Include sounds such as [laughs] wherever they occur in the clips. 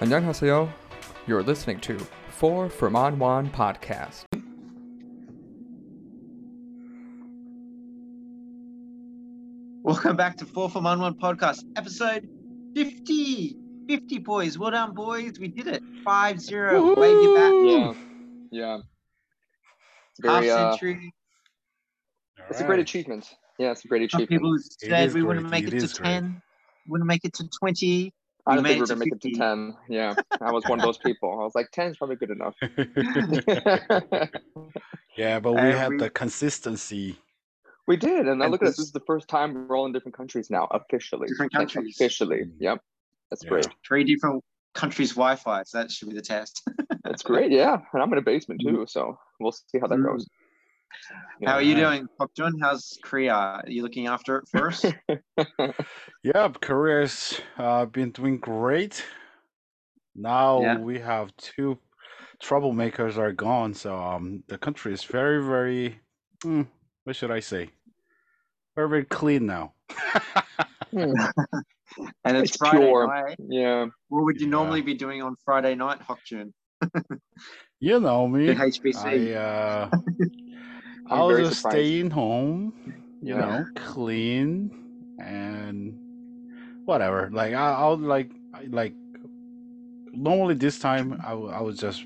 안녕하세요. You're listening to Four from On One podcast. Welcome back to Four from On One podcast, episode 50. 50 boys. Well done, boys. We did it. 5 0. Wave you back. Yeah, yeah. It's Half very, uh, century. it's a great achievement. Yeah, it's a great Some achievement. people said is we wouldn't great. make It it, is to great. 10, wouldn't make it to 20. I we don't think we it we're gonna make it to ten. Yeah, I was one of those people. I was like, ten is probably good enough. [laughs] yeah, but we And had we- the consistency. we did, and now And look at us. this- This is the first time we're all in different countries now, officially. Different Like, countries. Officially, yep. That's Yeah. great. Three different countries' Wi Fi. So that should be the test. That's great. Yeah, and I'm in a basement too, so we'll see how that Mm. goes. How are you doing, Pop John? How's Korea? Are you looking after it first? [laughs] Yeah, Korea's uh, been doing great. Now Yeah. we have two troublemakers are gone, so um, the country is very, very, hmm, what should I say? Very, very clean now. [laughs] [laughs] And it's, It's Friday pure. night. yeah, What would you Yeah. normally be doing on Friday night, Hokjun? you know me. In HBC. I uh, I'm just surprised. stay home, you Yeah. know, clean and whatever. Like I, I'll like like normally this time I would I would just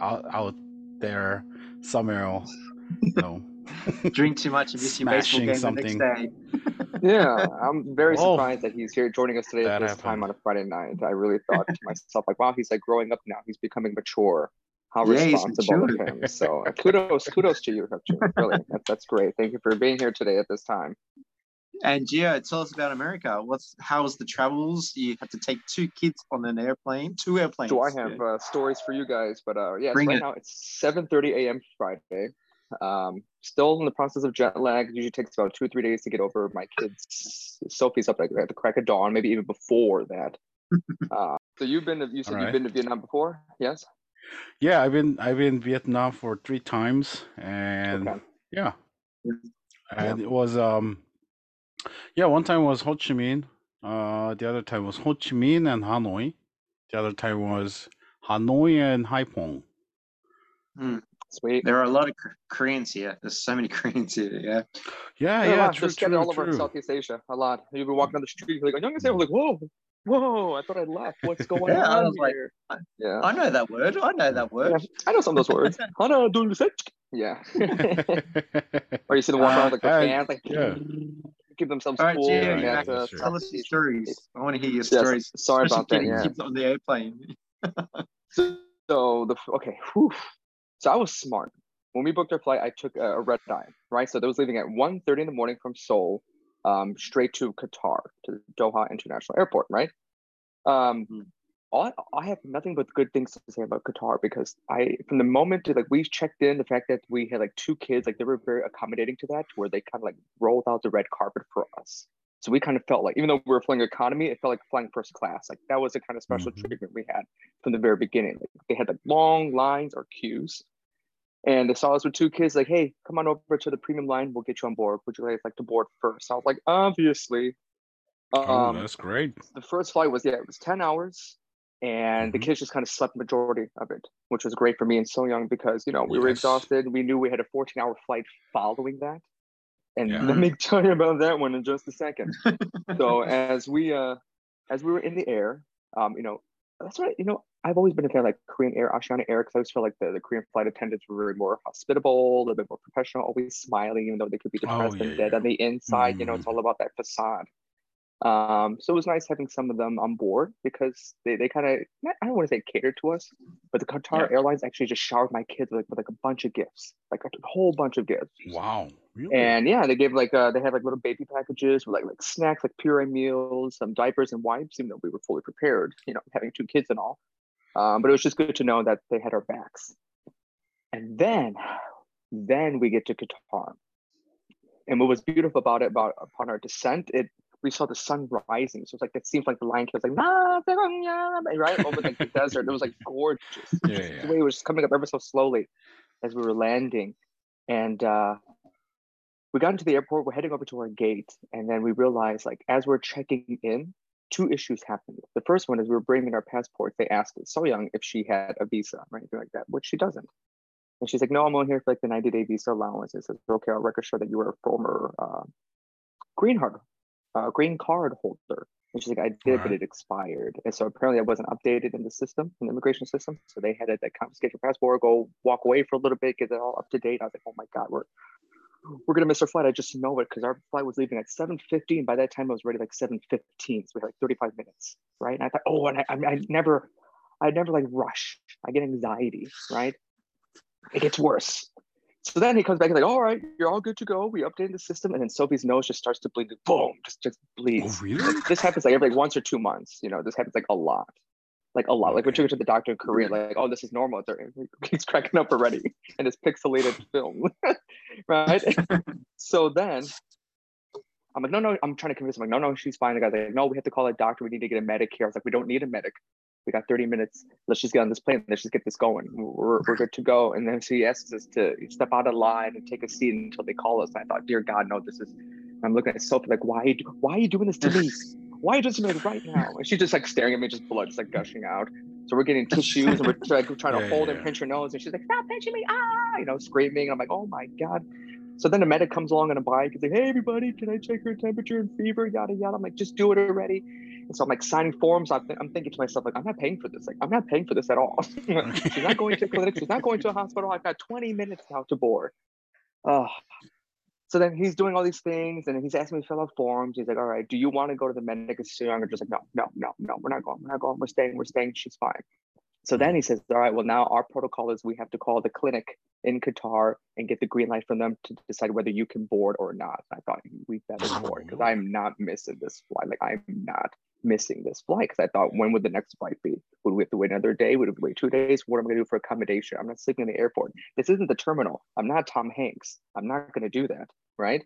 out out there somewhere else, you know. [laughs] Drink too much and miss your baseball game something. the next day. yeah. I'm very [laughs] Oh. surprised that he's here joining us today at That this time on a Friday night. I really thought to myself, like, wow, he's like growing up now. He's becoming mature. How Yeah, responsible of him. [laughs] So uh, kudos, kudos to you, Hector. Really, that's that's great. Thank you for being here today at this time. And Gio, tell us about America. What's how was the travels? You had to take two kids on an airplane, two airplanes. So I have Yeah. uh, stories for you guys, but uh, yeah, Bring right it. now it's 7:30 a.m. Friday. Um, still in the process of jet lag. Usually takes about two or three days to get over. My kids, Sophie's up like at the crack of dawn, maybe even before that. [laughs] uh, so you've been to, you said you've been to Vietnam before, yes? Yeah, I've been I've been Vietnam for three times, and okay. yeah, and yeah. it was um, yeah. One time was Ho Chi Minh. Uh, the other time was Ho Chi Minh and Hanoi. The other time was Hanoi and Haiphong. Mm, sweet. There are a lot of Koreans here. There's so many [laughs] Koreans here. Yeah. Yeah, yeah. yeah true, just true, all true. over Southeast Asia. A lot. You'll be walking down the street, you're like, oh, I'm going to say, like, whoa, whoa, I thought I'd left. What's [laughs] going yeah, on I was here? Like, yeah. I know that word. I know that word. Yeah, I know some of those words. I know doing research. Yeah. [laughs] or you see the one uh, with like the fans, like yeah. give themselves All right, cool. Yeah, to, uh, tell us your stories. I want to hear your yes, stories. Sorry about that. Yeah. Kids on the airplane. [laughs] so, the okay. Whew. So I was smart. When we booked our flight, I took a, a red eye, right? So that was leaving at 1.30 in the morning from Seoul um, straight to Qatar, to Doha International Airport, right? Um, Mhm. all, I have nothing but good things to say about Qatar because I, from the moment that, like we checked in, the fact that we had like two kids, like they were very accommodating to that, where they kind of like rolled out the red carpet for us. So we kind of felt like, even though we were flying economy, it felt like flying first class. Like that was the kind of special Mhm. treatment we had from the very beginning. Like, they had like long lines or queues, and they saw us with two kids. Like, hey, come on over to the premium line. We'll get you on board. Would you guys like to board first? I was like, obviously. Oh, Um, that's great. the first flight was yeah, it was ten hours, and the Mhm. kids just kind of slept majority of it, which was great for me and so young because you know we were Yes. exhausted. We knew we had a fourteen hour flight following that, and Yeah. let me [laughs] tell you about that one in just a second. [laughs] so as we uh as we were in the air, um, you know, that's right. You know, I've always been a fan of like Korean Air, Oceania Air, because I always feel like the, the Korean flight attendants were very more hospitable, a little bit more professional, always smiling, even though they could be Oh, depressed yeah, and dead yeah. on the inside. You know, it's all about that facade. Um, so it was nice having some of them on board because they, they kind of I don't want to say catered to us, but the Qatar Yeah. Airlines actually just showered my kids with, with like a bunch of gifts, like a whole bunch of gifts. Wow. Really? And yeah, they gave like uh, they had like little baby packages with like like snacks, like puree meals, some diapers and wipes. Even though we were fully prepared, you know, having two kids and all. Um, but it was just good to know that they had our backs. And then, then we get to Qatar. And what was beautiful about it, about upon our descent, it we saw the sun rising. So it's like it seems like the lion was like "Na, Peranya," right over like the [laughs] desert. It was like gorgeous yeah, the way it was coming up ever so slowly as we were landing. And uh, we got into the airport, we're heading over to our gate, and then we realized like as we're checking in, two issues happened. The first one is we were bringing our passports. They asked So Young if she had a visa or anything like that, which she doesn't. And she's like, no, I'm only here for like the 90 day visa allowance. It says, okay, I'll record show that you were a former uh, green card, uh, green card holder. And she's like, I did, but it expired. And so apparently it wasn't updated in the system, in the immigration system. So they had to like, confiscate your passport, go walk away for a little bit, get it all up to date. I was like, oh my God, we're we're gonna miss our flight. I just know it because our flight was leaving at 7:15. By that time, I was ready like 7:15. So we had like 35 minutes, right? And I thought, oh, and I, I, I never, I never like rush. I get anxiety, right? It gets worse. So then he comes back and like, all right, you're all good to go. We updated the system, and then Sophie's nose just starts to bleed. Boom, just just bleeds. Oh, really? Like, this happens like every like once or two months. You know, this happens like a lot, like a lot. Like we took her to the doctor in Korea, like, oh, this is normal. He's [laughs] cracking up already, [laughs] and it's pixelated film, [laughs] right? so then I'm like, no, no, I'm trying to convince him, like, no, no, she's fine. The guy's like, no, we have to call a doctor. We need to get a medic here. I was like, we don't need a medic. We got 30 minutes. Let's just get on this plane. Let's just get this going. We're, we're good to go. And then she asks us to step out of line and take a seat until they call us. And I thought, dear God, no, this is. I'm looking at Sophie like, why, are you do- why are you doing this to me? Why are you doing this me right now? And she's just like staring at me, just blood just like gushing out. So we're getting [laughs] tissues and we're like, trying to Yeah, hold yeah, and yeah. pinch her nose. And she's like, stop pinching me, ah, you know, screaming. And I'm like, oh my God. So then the medic comes along on a bike. And he's like, hey, everybody, can I check her temperature and fever? Yada, yada. I'm like, just do it already. And so I'm like signing forms. I'm, I'm thinking to myself, like, I'm not paying for this. Like, I'm not paying for this at all. [laughs] she's not going to a [laughs] clinic. She's not going to a hospital. I've got 20 minutes now to board. Oh. So then he's doing all these things and he's asking me to fill out forms. He's like, all right, do you want to go to the medic? And so I'm just like, no, no, no, no, we're not going. We're not going. We're staying. We're staying. She's fine. So then he says, all right, well, now our protocol is we have to call the clinic in Qatar and get the green light from them to decide whether you can board or not. I thought we better oh board because I'm not missing this flight. Like I'm not missing this flight because I thought when would the next flight be? Would we have to wait another day? Would we wait two days? What am I gonna do for accommodation? I'm not sleeping in the airport. This isn't the terminal. I'm not Tom Hanks. I'm not gonna do that, right?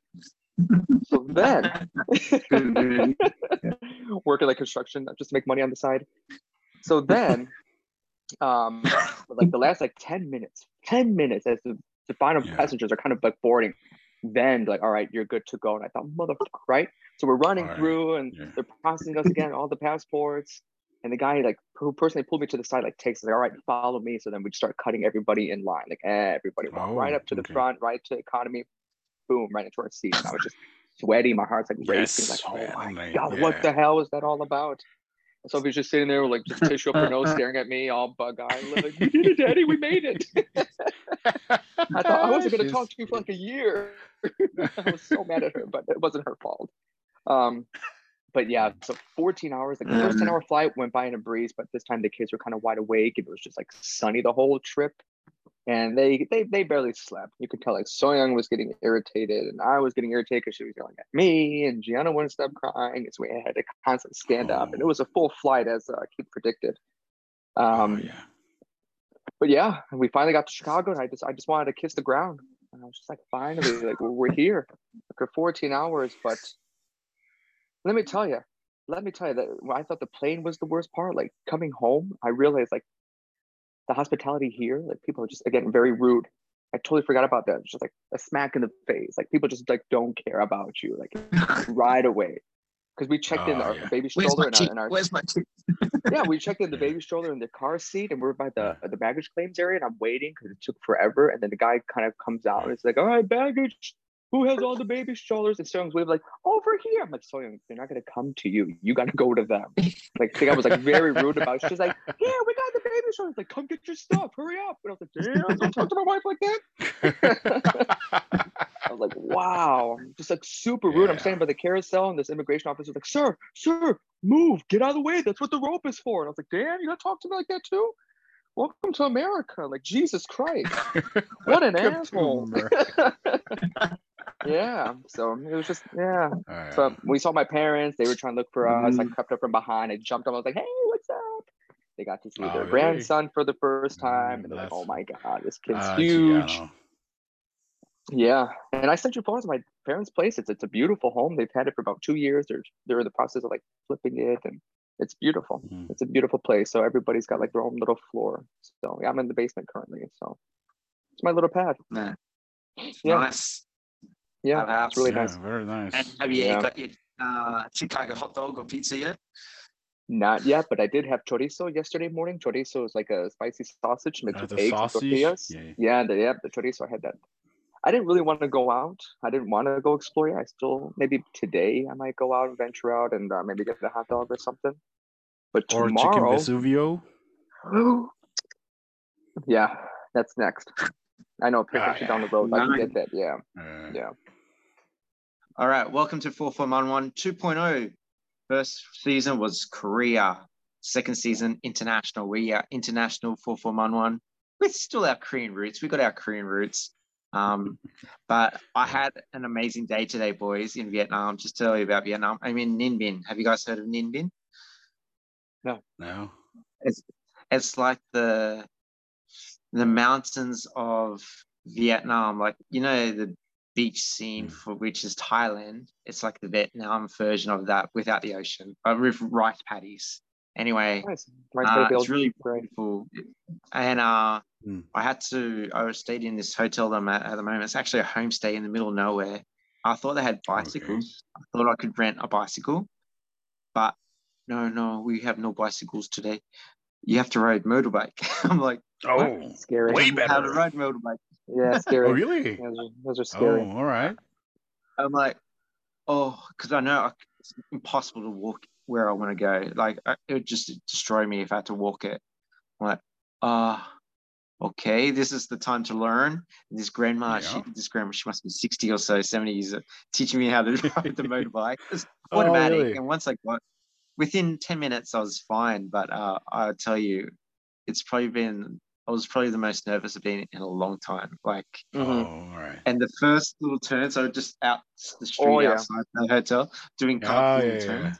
So then [laughs] working like construction just to make money on the side. So then um like the last like 10 minutes, 10 minutes as the, the final Yeah. passengers are kind of like boarding, then like, all right, you're good to go. And I thought, motherfucker, right? So we're running right. through and Yeah. they're processing us again, all the passports. And the guy like who personally pulled me to the side, like takes like, all right, follow me. So then we start cutting everybody in line, like everybody walk oh, right Oh, up to the front, right to economy, boom, right into our seat. And I was just [laughs] sweaty, my heart's like racing, Yes, like, oh man, my like, god, what the hell is that all about? And Sophie's just sitting there with like just tissue up her nose, [laughs] staring at me, all bug eyed, like, we did it, Daddy, we made it. [laughs] [laughs] I thought I wasn't gonna talk to you for like a year. [laughs] I was so mad at her, but it wasn't her fault. Um, but yeah, so 14 hours. Like the first 10 hour flight went by in a breeze, but this time the kids were kind of wide awake. It was just like sunny the whole trip, and they they they barely slept. You could tell like So Young was getting irritated, and I was getting irritated because she was yelling at me, and Gianna wouldn't stop crying. So we had to constantly stand up, and it Oh. was a full flight as uh, Keith predicted. Oh, Um, yeah. But yeah, we finally got to Chicago, and I just I just wanted to kiss the ground. And I was just like, finally, like we're, we're here after 14 hours. But let me tell you, let me tell you that when I thought the plane was the worst part, like coming home, I realized like the hospitality here, like people are just again very rude. I totally forgot about that. It's just like a smack in the face. Like people just like don't care about you, like [laughs] right away. Because we checked in Oh, our yeah. baby stroller my and our, cheek? and our Where's my cheek? [laughs] yeah, we [laughs] checked in the baby stroller in the car seat, and we're by the the baggage claims area, and I'm waiting because it took forever. And then the guy kind of comes out and it's like, "All right, baggage. Who has all the baby strollers?" And Soyoung's wave like, "Over here." I'm like, "Soyoung, they're not gonna come to you. You got to go to them." [laughs] Like the guy was like very rude about. It. She's like, "Yeah, we got the baby strollers. Like, come get your stuff. Hurry up." And I was like, "Damn, don't talk to my wife like that." I was like, "Wow," just like super rude. I'm standing by the carousel, and this immigration officer was like, "Sir, sir, move, get out of the way. That's what the rope is for." And I was like, "Damn, you gotta talk to me like that too." Welcome to America. Like Jesus Christ. [laughs] What an asshole. [laughs] Yeah. So it was just yeah. Oh, yeah. So we saw my parents. They were trying to look for us. I Mm. crept up from behind. I jumped up. I was like, "Hey, what's up?" They got to see Oh, their really? grandson for the first time, Mm, and they're like, "Oh my god, this kid's Ah, huge." Giano. Yeah, and I sent you photos of my parents' place. It's it's a beautiful home. They've had it for about two years. They're they're in the process of like flipping it, and it's beautiful. Mhm. It's a beautiful place. So everybody's got like their own little floor. So yeah, I'm in the basement currently. So it's my little pad. No. Yeah. Nice. Yeah, Have it's really yeah, nice. very nice. And have you Yeah. got your uh, Chicago hot dog or pizza yet? Not yet, but I did have chorizo yesterday morning. Chorizo is like a spicy sausage mixed Uh, with the eggs sausage? and tortillas. Yeah. Yeah, the, yeah, the chorizo. I had that. I didn't really want to go out. I didn't want to go explore. I still maybe today I might go out and venture out and uh, maybe get a hot dog or something. But Or chicken tomorrow, Vesuvio. [gasps] yeah, that's next. I know, pick actually down the road. I can get that. Yeah, Uh, yeah. All right, welcome to 4411 2.0. First season was Korea. Second season, international. We are international 4411 with still our Korean roots. We got our Korean roots. Um, but I had an amazing day today, boys, in Vietnam. Just to tell you about Vietnam. I'm in Ninh Binh. Have you guys heard of Ninh Binh? No. No. It's it's like the the mountains of Vietnam, like you know the beach scene Mm. for which is Thailand. It's like the Vietnam version of that without the ocean, but with rice paddies. Anyway, Nice. Right uh, it's really Great. beautiful. And uh, Mm. I had to. I was stayed in this hotel that I'm at at the moment. It's actually a homestay in the middle of nowhere. I thought they had bicycles. I thought I could rent a bicycle, but no, no, we have no bicycles today. You have to ride motorbike. [laughs] I'm like, Oh, Scary. way how to ride motorbike? Yeah, [laughs] scary. Oh, really? Those, are, those are Oh, scary. all right. I'm like, oh, because I know I, it's impossible to walk where I want to go. Like I, it would just destroy me if I had to walk it. I'm like, ah, okay, this is the time to learn. And this grandma, Yeah. she, this grandma, she must be 60 or so, 70 years, uh, teaching me how to [laughs] ride the [laughs] motorbike. It's Oh, automatic. really? And once I got, within 10 minutes, I was fine. But uh, I tell you, it's probably been, I was probably the most nervous I've been in a long time. Like. Oh, all right. and the first little turns, I was just out the street Oh, yeah. outside the hotel doing Oh, cartwheel yeah, yeah, turns.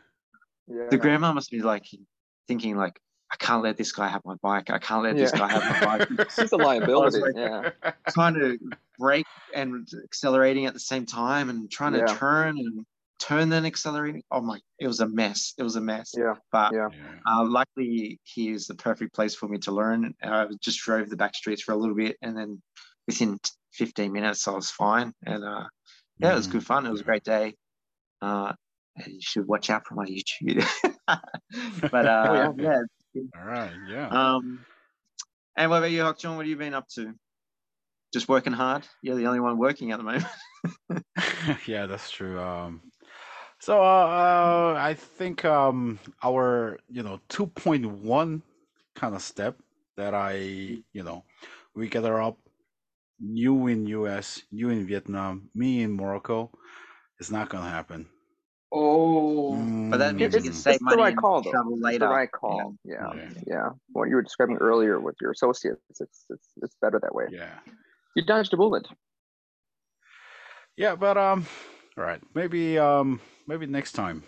Yeah. The grandma must be like thinking like, I can't let this guy have my bike. I can't let this Yeah. guy have my bike. [laughs] She's a liability. like- yeah. trying to brake and accelerating at the same time and trying Yeah. to turn and turn then accelerating. Oh my, it was a mess. It was a mess. Yeah. But Yeah. Yeah. uh, luckily, he is the perfect place for me to learn. I just drove the back streets for a little bit, and then within 15 minutes, I was fine. And uh, yeah, it was Mhm. good fun. It was a great day. Uh, and you should watch out for my YouTube. [laughs] but uh, Oh, yeah. All right. Yeah. Um, and what about you, Hokchon? What have you been up to? Just working hard. You're the only one working at the moment. [laughs] [laughs] yeah, that's true. Um, so uh, uh, I think um, our you know 2.1 kind of step that I you know we gather up you in US, you in Vietnam, me in Morocco, is not gonna happen. Oh. But that means you It's, can Mm. save it's money the right and call, though. travel It's later. the right call. Yeah. Yeah. yeah. What you were describing earlier with your associates, it's it's it's better that way. Yeah. You dodged a bullet. Yeah, but um, all right, maybe um, maybe next time.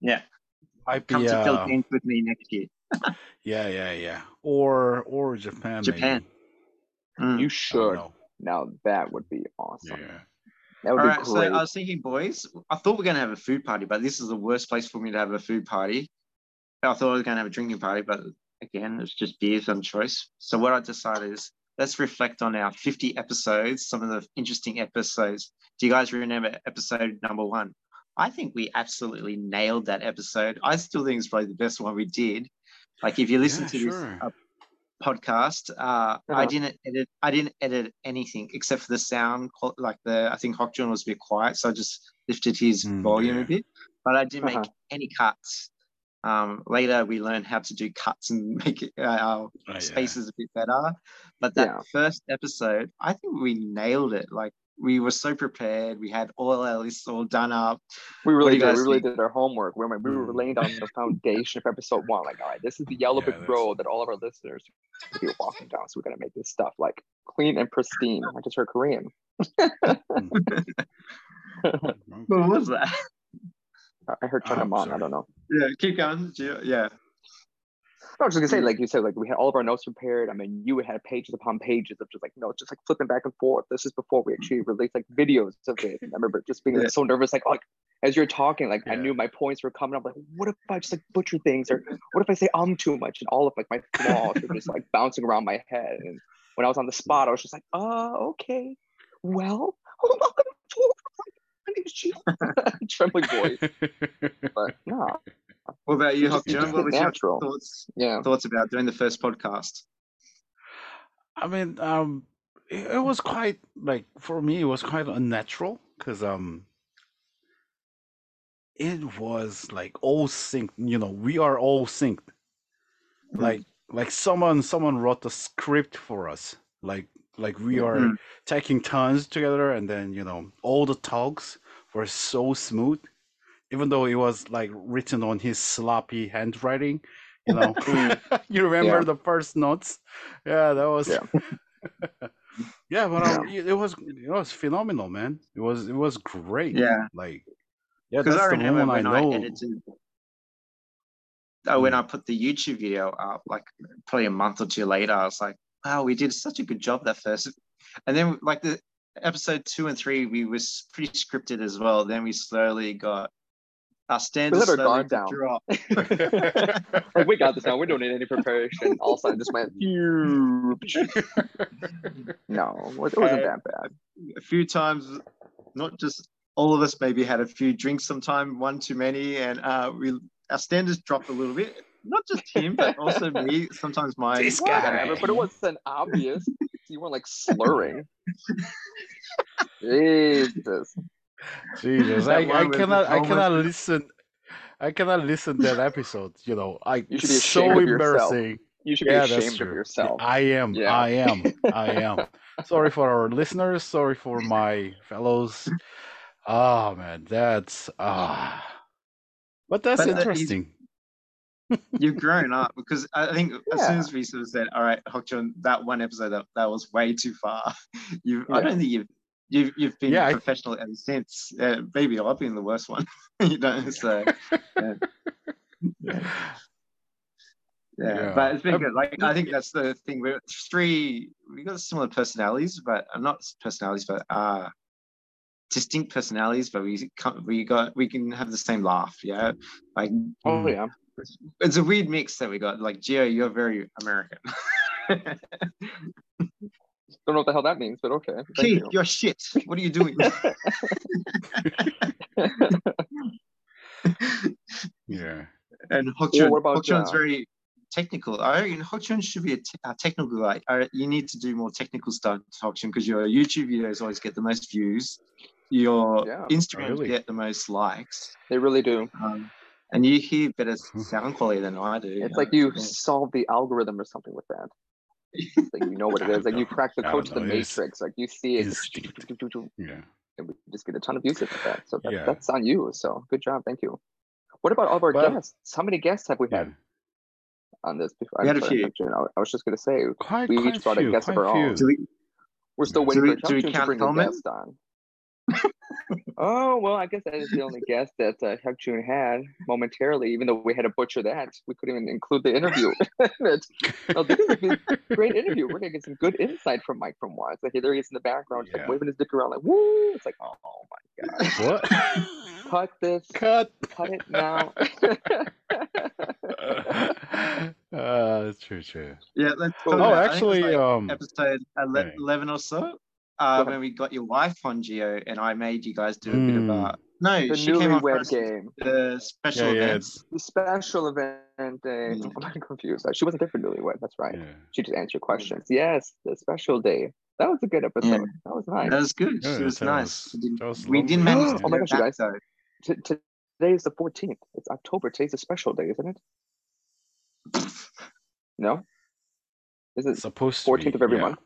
Yeah. Might Come be to uh, Philippines with me next year. [laughs] yeah, yeah, yeah, or or Japan. Japan. maybe. Mm. You should. Now that would be awesome. Yeah. That would All be right, so. I was thinking, boys, I thought we are going to have a food party, but this is the worst place for me to have a food party. I thought I was going to have a drinking party, but again, it's just beers on choice. So what I decided is let's reflect on our 50 episodes, some of the interesting episodes. Do you guys remember episode number one? I think we absolutely nailed that episode. I still think it's probably the best one we did. Like if you listen Yeah, to this sure. uh, podcast, uh, I Uh-huh. didn't edit. I didn't edit anything except for the sound. Like the, I think Hokjun was a bit quiet, so I just lifted his Mm, volume yeah. a bit. But I didn't make Uh-huh. any cuts. Um, later, we learned how to do cuts and [laughs] make it, uh, our Oh, yeah. spaces a bit better. But that Yeah. first episode, I think we nailed it. Like we were so prepared. We had all our lists all done up. we really did. We really think? did our homework. We were, we were Mm. laying down the [laughs] foundation of episode one. Like, all right, this is the yellow Yeah, brick that's- road that all of our listeners will be walking down. So we're gonna make this stuff like clean and pristine. I just heard Korean. [laughs] [laughs] Okay. What was that? I heard Oh, Chanaman. I don't know. Yeah, keep going. Yeah. I was just gonna say, Mm. like you said, like we had all of our notes prepared. I mean, you had pages upon pages of just like notes, just like flipping back and forth. This is before we actually released like videos of it. And I remember just being like so nervous, like, like as you're talking, like I knew my points were coming. I'm like, what if I just like butcher things, or what if I say um too much, and all of like my flaws were just like bouncing around my head. And when I was on the spot, I was just like, uh, okay, well, welcome to my please, chief. [laughs] Trembling voice. But no, What about you, It just- Hok it Jun? just What looked was your thoughts yeah. thoughts about doing the first podcast? I mean, um, it, it was quite like for me, it was quite unnatural because um, it was like all synced. You know, we are all synced. Like like someone someone wrote the script for us. Like like we are Mhm. taking turns together, and then you know all the talks were so smooth, even though it was like written on his sloppy handwriting. You know, [laughs] [laughs] you remember Yeah. the first notes? Yeah, that was. Yeah. [laughs] yeah, but um, it it was it was phenomenal, man. It was it was great. Yeah. like yeah, that's I the remember moment I when I, know. edited. Oh, when Mm. I put the YouTube video up, like probably a month or two later, I was like, "Wow, we did such a good job that first. And then, like the episode two and three, we was pretty scripted as well. Then we slowly got our standards our slowly guard down. drop. [laughs] like we got this now. We don't need any preparation. All of a sudden, just went. "Phew." [laughs] No, it wasn't Uh, that bad. a few times, not just all of us maybe had a few drinks sometime, one too many, and uh, we our standards dropped a little bit. Not just him, but also [laughs] me. Sometimes my This guy. Whatever, but it wasn't obvious. You weren't like slurring. Jesus. Jesus, I, I cannot I cannot listen. I cannot listen that episode. You know, I You should be it's so ashamed yourself. embarrassing. You should Yeah, be that's ashamed of yourself. I am. Yeah. I am. I [laughs] am. Sorry for our listeners. Sorry for my fellows. Oh man, that's ah. But that's But that is- interesting. you've grown up because I think as soon as we sort of said, "All right, Hokchun, that one episode that, that was way too far," [laughs] you I don't think you've you've you've been Yeah, I- professional ever since. Uh, maybe I've been the worst one. [laughs] you know, so yeah. [laughs] yeah. Yeah. but it's been Um, good. Like I think that's the thing. We're three. We got similar personalities, but uh, not personalities, but uh distinct personalities. But we come, we got we can have the same laugh. Yeah, like Oh Mm. yeah. it's a weird mix that we got. Like Gio, you're very American. [laughs] Don't know what the hell that means, but okay. Thank Keith, you. you're shit. What are you doing? [laughs] Yeah. and Hokchun, what about, Hokchun's uh, very technical. I reckon Hokchun should be a, te- a technical guy. I, you need to do more technical stuff, Hokchun, because your YouTube videos always get the most views. Your Yeah. Instagrams Really? get the most likes. they really do. Um, and you hear better [laughs] sound quality than I do. It's know, like you yeah. solve the algorithm or something with that. It's like you know what it is. Like you [laughs] crack the code to the. It's- matrix. Like you see it. Yeah. and we just get a ton of views with that. So that, Yeah. that's on you. So good job. Thank you. What about all of our Well- guests? How many guests have we Yeah. had on this? Before? We I'm had a few. I I was just going to say Quite, We quite each brought a few, guest of quite our few. own. We, we're still Yeah. waiting Do for we- do we Hyunjin to count bring a guest on. Oh well, I guess that is the only guest that uh, Hyunjin had momentarily. Even though we had to butcher that, we couldn't even include the interview. [laughs] It's- no, this is a great interview. We're gonna get some good insight from Mike from Watts. Like there he is in the background, Yeah. like waving his dick around, like woo! It's like oh, my god, What? cut this, Cut. cut it now. [laughs] [laughs] uh, true, true. yeah, let's Oh, Oh, about- I think it was actually, like um, episode 11 or so, Go uh, when we got your wife on Gio, and I made you guys do a bit of Mm. a. No, the she came on newlywed game, The special Yeah, yeah, the special event. Day. Mm. [laughs] I'm confused. She wasn't there for newlywed. That's right. Yeah. She just answered your questions. Yes, the special day. That was a good episode. Yeah. That was nice. That was good. Yeah, it was that nice. was- we didn't, that was we didn't manage [gasps] to Oh my gosh, you guys. though. T- today is the 14th. It's October. Today's a special day, isn't it? [sighs] No? Is it Supposed to 14th be, of every yeah. month?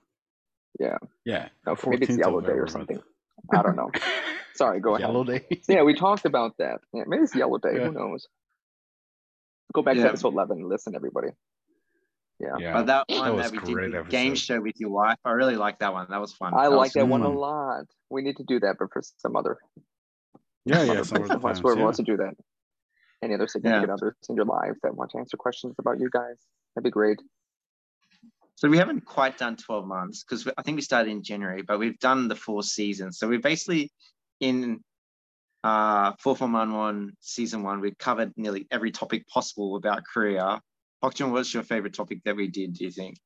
Yeah. Yeah. Okay, maybe it's Yellow Day or something. I don't know. [laughs] Sorry, go ahead. Yellow Day. Yeah, we talked about that. Yeah, maybe it's Yellow Day. Yeah. Who knows? Go back Yeah. to episode 11 and listen, everybody. Yeah. Yeah. Uh, but that one was that, we did great the game show with your wife, I really like that one. That was fun. I That like was- that one a lot. We need to do that, but for some other Yeah, some yeah. other Some place other that wants- times, whoever yeah. wants to do that. Any other significant others in your lives that want to answer questions about you guys? That'd be great. So we haven't quite done 12 months because I think we started in January, but we've done the four seasons. So we're basically in uh, 4411 season one, we've covered nearly every topic possible about Korea. Hokjun, what's your favorite topic that we did, do you think?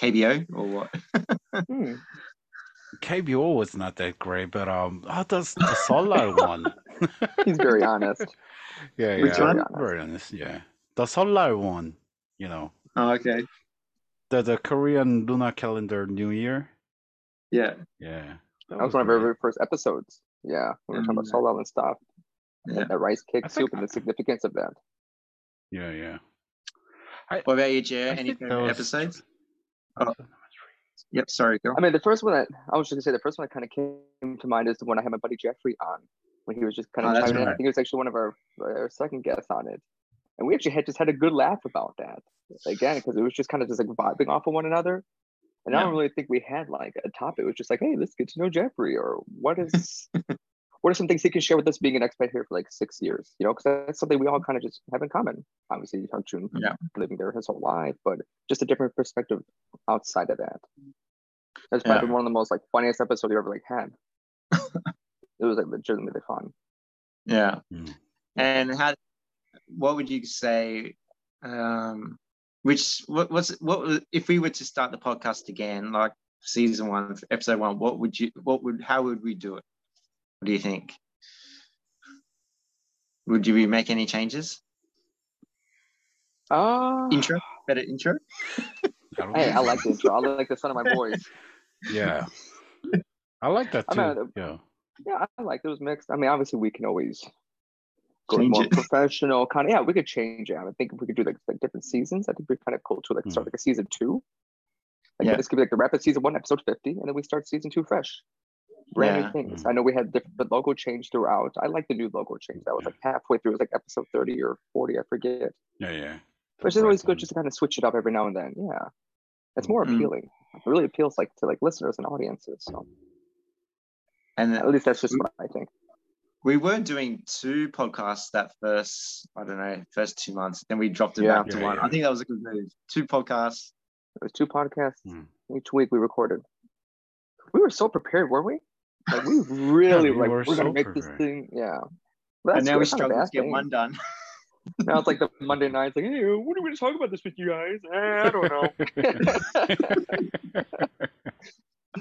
KBO or what? [laughs] Hmm. KBO was not that great, but um, how does the Seollal [laughs] one. [laughs] He's very honest. Yeah, Which yeah, one? very honest. Yeah, the Seollal one. You know, Oh, okay. The the Korean lunar calendar New Year. Yeah. Yeah, That was one of our very first episodes. Yeah, we were talking about Mm. solo and stuff. Yeah. That rice cake I think soup and the significance of that. Yeah, yeah. What about you, Jer? I Any think favorite was- episodes? Oh. Yep. Sorry, go. I mean, the first one that I was just gonna say, the first one that kind of came to mind is the one I had my buddy Jeffrey on when he was just kind Oh, of that's chiming in. I think it was actually one of our, our second guests on it, and we actually had just had a good laugh about that again because it was just kind of just like vibing off of one another. And I don't really think we had like a topic. It was just like, hey, let's get to know Jeffrey, or what [laughs] is, what are some things he can share with us being an expat here for like six years? You know, because that's something we all kind of just have in common. Obviously, Hyunjun Yeah. living there his whole life, but just a different perspective outside of that. That's probably Yeah. one of the most like funniest episodes you ever like had. [laughs] it was like legitimately fun. Yeah. Mm. And how? What would you say? Um, which what what's what if we were to start the podcast again, like season one, episode one? What would you? What would? How would we do it? What do you think? Would you make any changes? Uh, Intro, better intro. don't hey, I like the intro. I like the sound of my voice. [laughs] Yeah, I like that I too. mean, yeah, Yeah, I like it. It was mixed. I mean, obviously, we can always go Change more it. [laughs] professional kind of. Yeah, we could change it. I think if we could do like, like different seasons, I think we're kind of cool to like start like a season two. Like Yeah. this could be like the rapid season one, episode fifty, and then we start season two fresh. Brand Yeah. new things. Mm. I know we had different logo change throughout. I like the new logo change. That was Yeah. like halfway through. It was like episode thirty or forty. I forget. yeah, yeah. But it's always good just to kind of switch it up every now and then. Yeah, it's more Mm. appealing. It really appeals like to like listeners and audiences. So And at least that's just what I think. We were doing two podcasts that first, I don't know, first two months. Then we dropped it Yeah. back to Yeah, one. yeah. I think that was a good move. Two podcasts. It was two podcasts Mm. each week we recorded. We were so prepared, weren't we? Like we [laughs] really we like were we're gonna make prepared. this thing, yeah. But and now we good, it's struggle to get thing. one done. [laughs] Now it's like the Monday nights, like, hey, what are we gonna talk about this with you guys? Eh, I don't know. [laughs]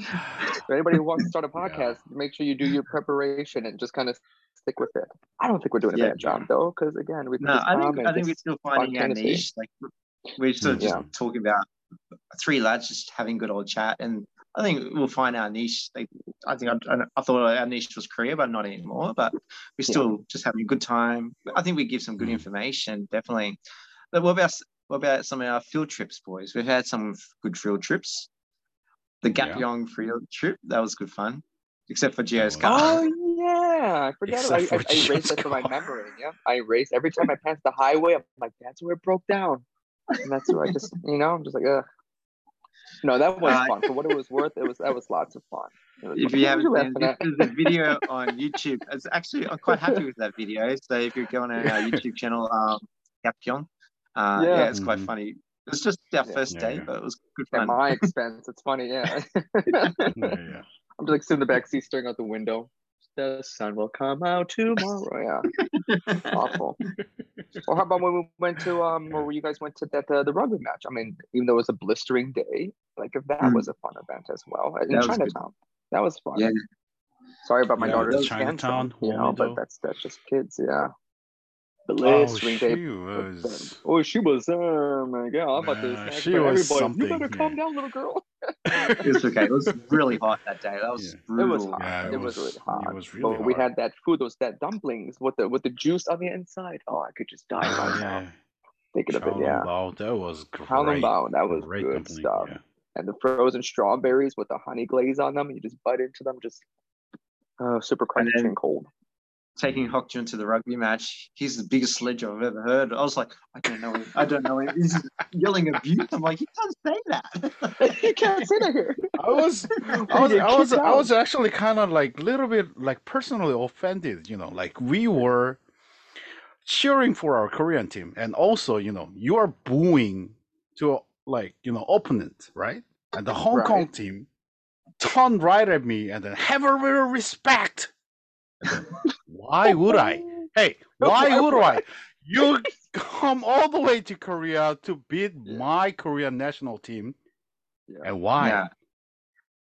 [laughs] For anybody who wants to start a [laughs] podcast, make sure you do your preparation and just kind of stick with it. I don't think we're doing a Yeah. bad job though, because again, we no, I think I think we're still finding our niche. Like we're still just Yeah. talking about three lads just having good old chat, and I think we'll find our niche. Like I think I, I, thought our niche was Korea, but not anymore. But we're Yeah. still just having a good time. I think we give some good Mm. information, definitely. But what about what about some of our field trips, boys? We've had some good field trips. The Yeah. Gapyeong field trip that was good fun, except for Gio's Oh, car. [laughs] Oh yeah, I forgot. Except I, I, for I erased Jim's that from my memory. Yeah, I erased every time I passed the highway. I'm like, that's where it broke down, and that's where I just, [laughs] you know, I'm just like, ugh. No, that was Uh, fun. For what it was worth, it was that was lots of fun. If fun. you haven't [laughs] seen laughing it, a video on YouTube. It's actually I'm quite happy with that video. So if you go on our YouTube channel, um, Gapyeong, uh, yeah. Yeah. it's quite Mhm. Funny. It's just our Yeah. first Yeah, day, yeah. but it was good fun. At my [laughs] expense, it's funny. Yeah, [laughs] yeah, yeah. I'm just like sitting in the back seat, staring out the window. The sun will come out tomorrow. Yeah, [laughs] awful. Well, how about when we went to um, or when you guys went to that uh, the rugby match? I mean, even though it was a blistering day, like if that Mm. was a fun event as well in That was good. Chinatown. That was fun. Yeah. Sorry about my Yeah, daughter's Chinatown, tantrum, you know, but that's that's just kids, yeah. Oh, Blistering day. she was. [laughs] Oh, she was. Oh my god! I'm about to. Uh, she was everybody. You better something, calm yeah. down, little girl. [laughs] It was okay. It was really hot that day. That was Yeah. It was hot. Yeah, it, it was, was- really hot. it was really but we had that food, those that dumplings with the with the juice on the inside. Oh, I could just die Oh, right now yeah. thinking of it. Xiaolong Yeah, Bao, that was great. Kowloon Bao, that was Great good dumpling, stuff. yeah. And the frozen strawberries with the honey glaze on them, you just bite into them, just oh, super crunchy then- and cold. Taking Hokjun to the rugby match, he's the biggest sledge I've ever heard. I was like, I don't know him. I don't know him. He's yelling abuse. I'm like, you can't say that. [laughs] you can't say that here. I was, I was, I was, I was actually kind of like a little bit like personally offended. You know, like we were cheering for our Korean team, and also, you know, you are booing to like you know opponent, right? And the Hong Kong team turned right at me and then have a little respect. [laughs] And then, why would I? Hey, [laughs] why would I? You come all the way to Korea to beat Yeah. my Korean national team, Yeah. and why? Yeah.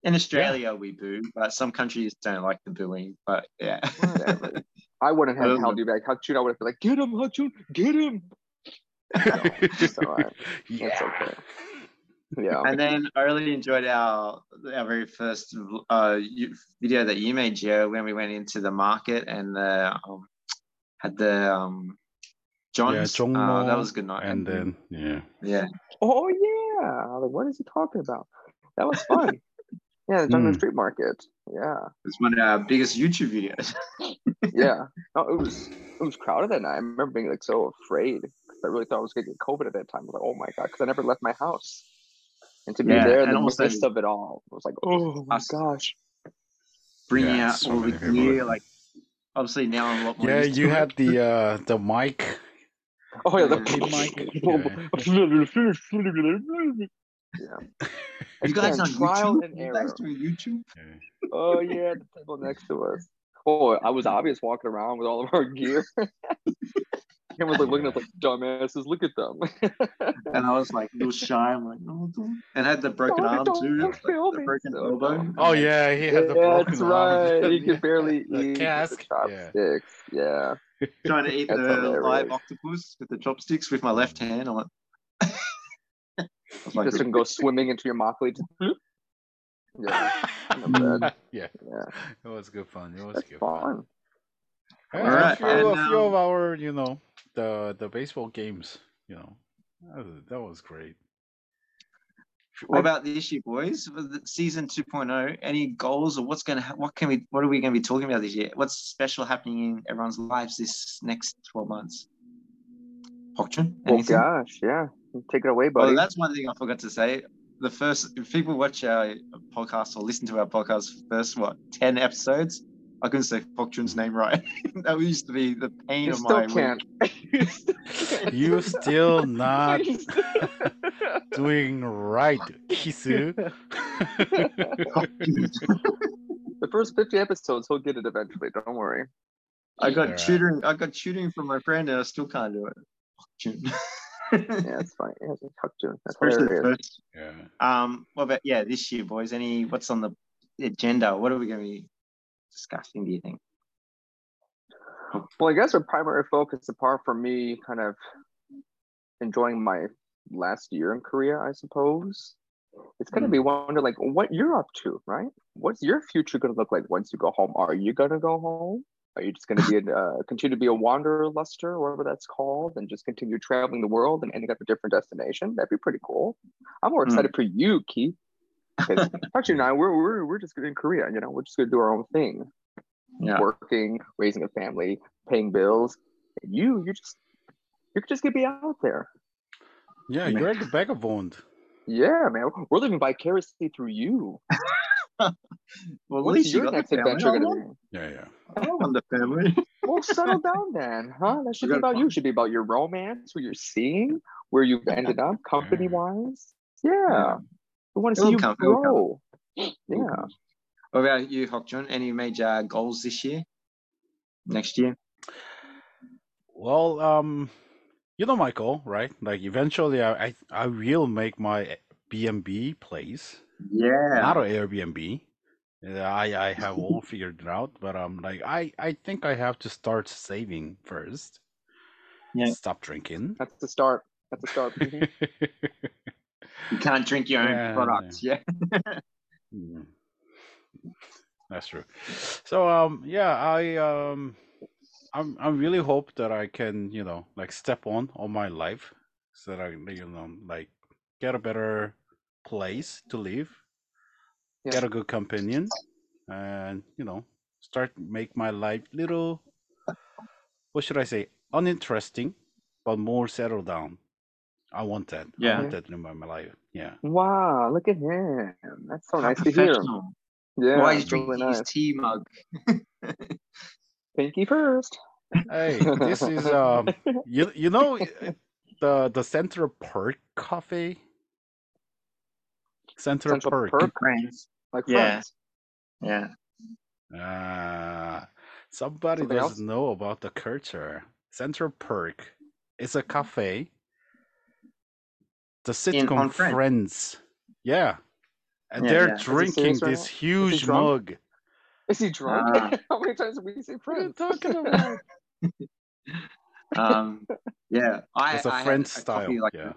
In Australia, we boo, but some countries don't like the booing. But yeah, [laughs] I wouldn't have Um, held you back. Hakchun, I would have been like, get him, Hakchun, get him. [laughs] it's all right. yeah. okay. Yeah. and then I really enjoyed our our very first uh video that you made, Joe, when we went into the market and the um, had the um John's. Zhongmo, uh, that was a good night. And then yeah. yeah, Oh yeah. Like, what is he talking about? That was fun. [laughs] yeah, the Jungle Mm. Street Market. Yeah. it's one of our biggest YouTube videos. [laughs] Yeah. No, it was it was crowded that night. I remember being like so afraid because I really thought I was gonna get COVID at that time. I was like, oh my god, because I never left my house. And to be Yeah, there in and the also- midst of it all, I was like, oh my Us- gosh. Bringing Yeah, out so all the many gear, like obviously now I'm a lot more. Yeah, used to you it. had the uh the mic. Oh yeah, the mic. [laughs] yeah. [laughs] You guys Again, on trial YouTube? and You guys error. doing YouTube? Oh yeah, the table next to us. Oh, I was obvious walking around with all of our gear. [laughs] He was like looking at us like dumbasses. Look at them. [laughs] And I was like, a little shy. I'm like, no, don't. And had the broken Don't- arm don't too, like, the broken So elbow. Oh yeah, he had the yeah, broken that's arm. right. [laughs] He Yeah, could barely the eat with cask. the chopsticks. Yeah. trying to eat That's the live octopus with the chopsticks with my left hand. I'm like, [laughs] I was like, Just can go swimming into your mock lead. Yeah, yeah, yeah. it was good fun. It was That's good fun. fun. Yeah, Alright, a few, and a few now- of um, our, you know, the the baseball games, you know, that was, that was great. what about this year, boys? For the season 2.0, any goals or what's going to, ha- what can we, what are we going to be talking about this year? What's special happening in everyone's lives this next 12 months? Hokchun, Oh gosh, yeah. Take it away, buddy. Well, that's one thing I forgot to say. The first, if people watch our podcast or listen to our podcast, first what ten episodes, I couldn't say Chun's name right. [laughs] that used to be the pain you of still my can't. you still can't. You still not [laughs] [laughs] doing right, Kisu. the first 50 episodes, he'll get it eventually. Don't worry. I got Alright. tutoring. I got tutoring from my friend, and I still can't do it. Chun. Yeah, it's fine. Yeah, it's Huck June. That's Especially the first. yeah. Um, what about yeah, this year, boys? Any what's on the agenda? What are we going to be discussing? Do you think? Well, I guess our primary focus, apart from me kind of enjoying my last year in Korea, I suppose, it's going to be wondering like what you're up to, right? What's your future going to look like once you go home? Are you going to go home? Are you just going to be a, uh, continue to be a wanderluster, or whatever that's called, and just continue traveling the world and ending up a different destination? That'd be pretty cool. I'm more Hmm. excited for you, Keith. Because Archie and I, we're, we're, we're just in Korea, you know, we're just going to do our own thing Yeah. working, raising a family, paying bills. And you, you're just you're just gonna be out there. Yeah, you're at the vagabond. Yeah, man. We're living vicariously through you. [laughs] Well, at What's least your next adventure gonna be? Yeah, yeah. I want the family. [laughs] Well, settle down then, huh? That should be gotta about you. It should be about your romance, who you're seeing, where you've ended up, company wise. Yeah. We want to see you come, it'll come. grow. Yeah. What about you, Hokjun? Any major goals this year? Next year? Well, um, you know, Michael, right? Like eventually, I I, I will make my B&B place, Yeah. not an Airbnb. I I have all [laughs] figured it out, but um, like I I think I have to start saving first. Yeah. Stop drinking. That's the start. That's the start. Mhm. [laughs] You can't drink your own Yeah, products. Yeah. [laughs] Mm. That's true. So um yeah, I um I'm I really hope that I can, you know, like step on on my life so that I you know like get a better place to live, Yeah. get a good companion and you know, start make my life little what should I say, uninteresting but more settled down. I want that. Yeah. I Yeah. want that in my, my life. Yeah. Wow, look at him. That's so How nice to hear. professional. Yeah, Why he's it's really drinking nice. his tea mug? Pinky first. Hey, this is um [laughs] you you know uh, the the Central Perk Coffee? Central, Central Perk. Perk? Friends. like Yeah. friends. Yeah. Ah, somebody Something doesn't know about the culture. Central Perk is a cafe. The sitcom on Friends? Friends. Yeah. and Yeah, they're yeah. Drinking serious right this? Is huge mug. Is he drunk? Ah. [laughs] How many times have we seen What are you friends? talking [laughs] about? Um, yeah, I, It's a I had French a style. coffee like yeah.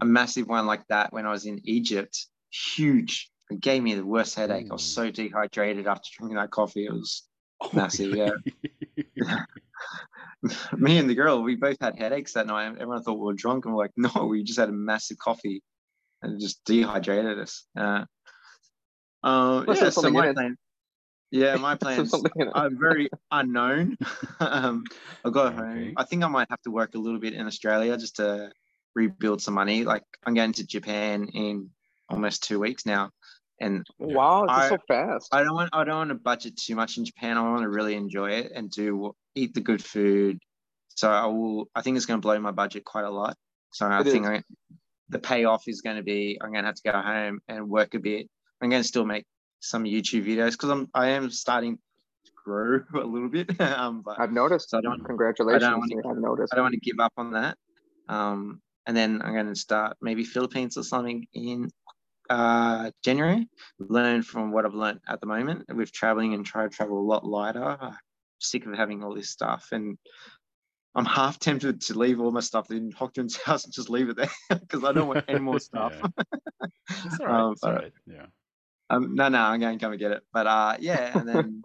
a massive one like that when I was in Egypt. Huge. It gave me the worst headache. I was so dehydrated after drinking that coffee. It was [laughs] Oh, massive, really? [laughs] me and the girl. We both had headaches that night. Everyone thought we were drunk, and we're like, [laughs] no, we just had a massive coffee, and it just dehydrated us. Uh, uh, Must yeah, so my plan. Yeah, [laughs] my plans something in it. are very unknown. um, I'll go Okay. home. I think I might have to work a little bit in Australia just to rebuild some money. Like I'm going to Japan in almost two weeks now, and Wow, I- so fast. I don't want I don't want to budget too much in Japan. I want to really enjoy it and do eat the good food. So I will. I think it's going to blow my budget quite a lot. So I It think. I, the payoff is going to be I'm going to have to go home and work a bit. I'm going to still make some YouTube videos because I'm I am starting to grow [laughs] a little bit. [laughs] um, but I've noticed. So I don't- Congratulations. I don't wanna- I've noticed. I don't want to give up on that. Um, and then I'm going to start maybe Philippines or something in uh, January. Learn from what I've learned at the moment with traveling and try to travel a lot lighter. I'm sick of having all this stuff and I'm half tempted to leave all my stuff in Hockton's [laughs] house and just leave it there [laughs] because I don't want any more [laughs] stuff. Yeah. It's all right. Um, it's all but- right. Yeah. Um, no, no, I'm going to come and get it. But uh, yeah, and then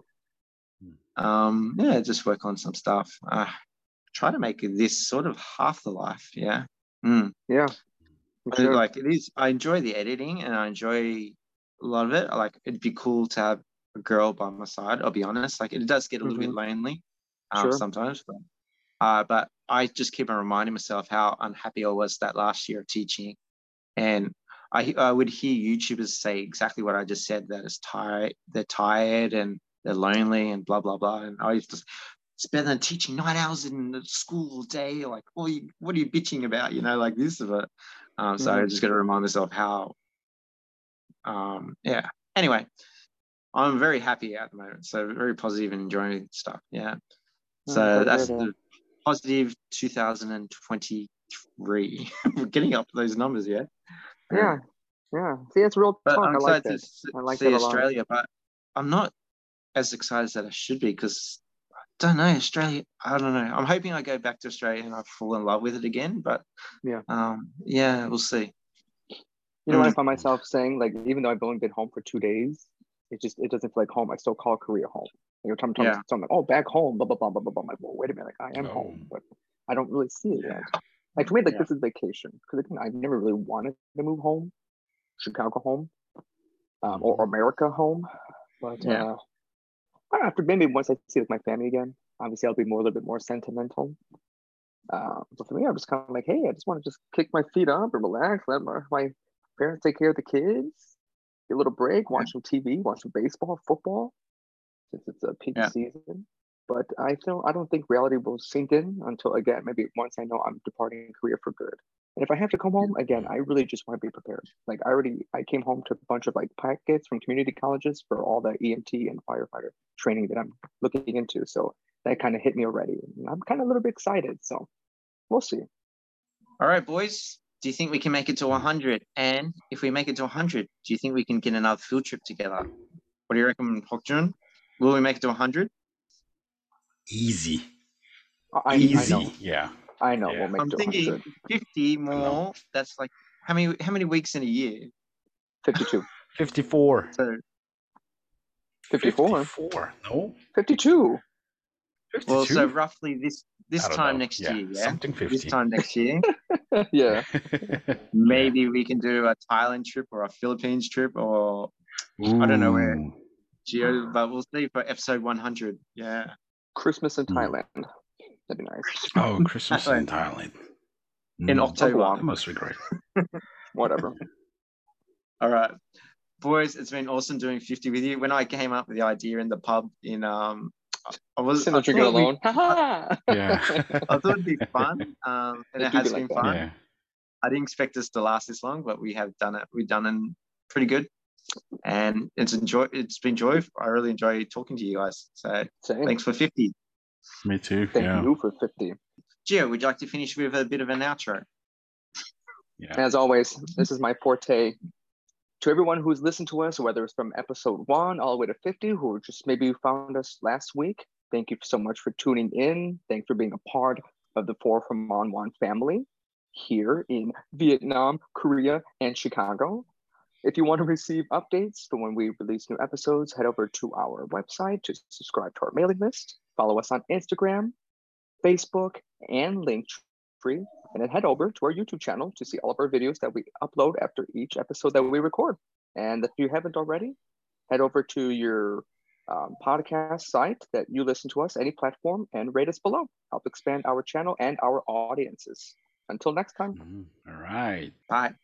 um, yeah, just work on some stuff. Uh, try to make this sort of half the life. Yeah. Mm. Yeah. I Sure. Like it is. I enjoy the editing and I enjoy a lot of it. Like it'd be cool to have a girl by my side. I'll be honest. Like it does get a little bit lonely um, Sure. sometimes. But, uh, but I just keep on reminding myself how unhappy I was that last year of teaching, and I I would hear YouTubers say exactly what I just said. That it's tired. They're tired and they're lonely and blah blah blah. And I used to. It's better than teaching nine hours in the school all day. Like, oh, you, what are you bitching about? You know, like this. But um, so I Mhm. just got to remind myself how, um, yeah. Anyway, I'm very happy at the moment. So very positive and enjoying stuff. Yeah. Oh, So that's the positive 2023. We're [laughs] getting up those numbers, yeah. Yeah. Yeah. See, it's real But talk. I'm I like excited that. to s- I like see that a lot. Australia, but I'm not as excited as I should be because I don't know Australia. I don't know. I'm hoping I go back to Australia and I fall in love with it again. But Yeah. um, yeah, we'll see. You know what I Mm. find myself saying? Like, even though I've only been home for two days, it just it doesn't feel like home. I still call Korea home. Like, time, time, Yeah. I'm like, oh, back home, blah blah blah blah blah. blah. I'm like, well, wait a minute, like, I am Oh. home, but I don't really see it yet. Like for me, like Yeah. this is vacation because again, I've never really wanted to move home, Chicago home, um, or America home. But Yeah. uh, know, after maybe once I see like my family again, obviously I'll be more a little bit more sentimental. Uh, but for me, I'm just kind of like, hey, I just want to just kick my feet up and relax, let my, my parents take care of the kids, get a little break, watch some TV, watch some baseball, football, since it's a peak Yeah. season. But I feel I don't think reality will sink in until again maybe once I know I'm departing Korea for good. And if I have to come home again, I really just want to be prepared. Like I already I came home to a bunch of like packets from community colleges for all the EMT and firefighter training that I'm looking into. So that kind of hit me already. And I'm kind of a little bit excited. So we'll see. All right, boys. Do you think we can make it to 100? And if we make it to 100, do you think we can get another field trip together? What do you reckon, Hokjun? Will we make it to 100? Easy. I, I Easy. know. Yeah. I know. Yeah. We'll make I'm thinking 100. 50 more. That's like how many how many weeks in a year? 52. [laughs] 54. So 54. 54. No. 52. 52. well, so roughly this this time know. next year, yeah. Something 50. This time next year, [laughs] yeah. [laughs] maybe we can do a Thailand trip or a Philippines trip or I don't know where. Gio, but we'll see for episode 100. Yeah. Christmas in Hmm. Thailand. That'd be nice. Oh, [laughs] Christmas in Thailand. In Mm, October. That must be great. [laughs] Whatever. All right. Boys, it's been awesome doing 50 with you. When I came up with the idea in the pub in um I was Sitting I there drinking thought we- alone. [laughs] Yeah. I thought it'd be fun. Um and It it do be has like been that. fun. yeah. I didn't expect us to last this long, but we have done it. We've done it pretty good. And it's enjoy it's been joy. I really enjoy talking to you guys. So Same. thanks for 50. Me too. Thank yeah. you for 50. Gio, would you like to finish with a bit of an outro? Yeah. As always, this is my forte. to everyone who's listened to us, whether it's from episode one all the way to 50, who just maybe found us last week, thank you so much for tuning in. Thanks for being a part of the Four from Mon Wan family here in Vietnam, Korea, and Chicago. If you want to receive updates for when we release new episodes, head over to our website to subscribe to our mailing list. Follow us on Instagram, Facebook, and Linktree. And then head over to our YouTube channel to see all of our videos that we upload after each episode that we record. And if you haven't already, head over to your um, podcast site that you listen to us, any platform, and rate us below. Help expand our channel and our audiences. Until next time. Mhm. All right. Bye.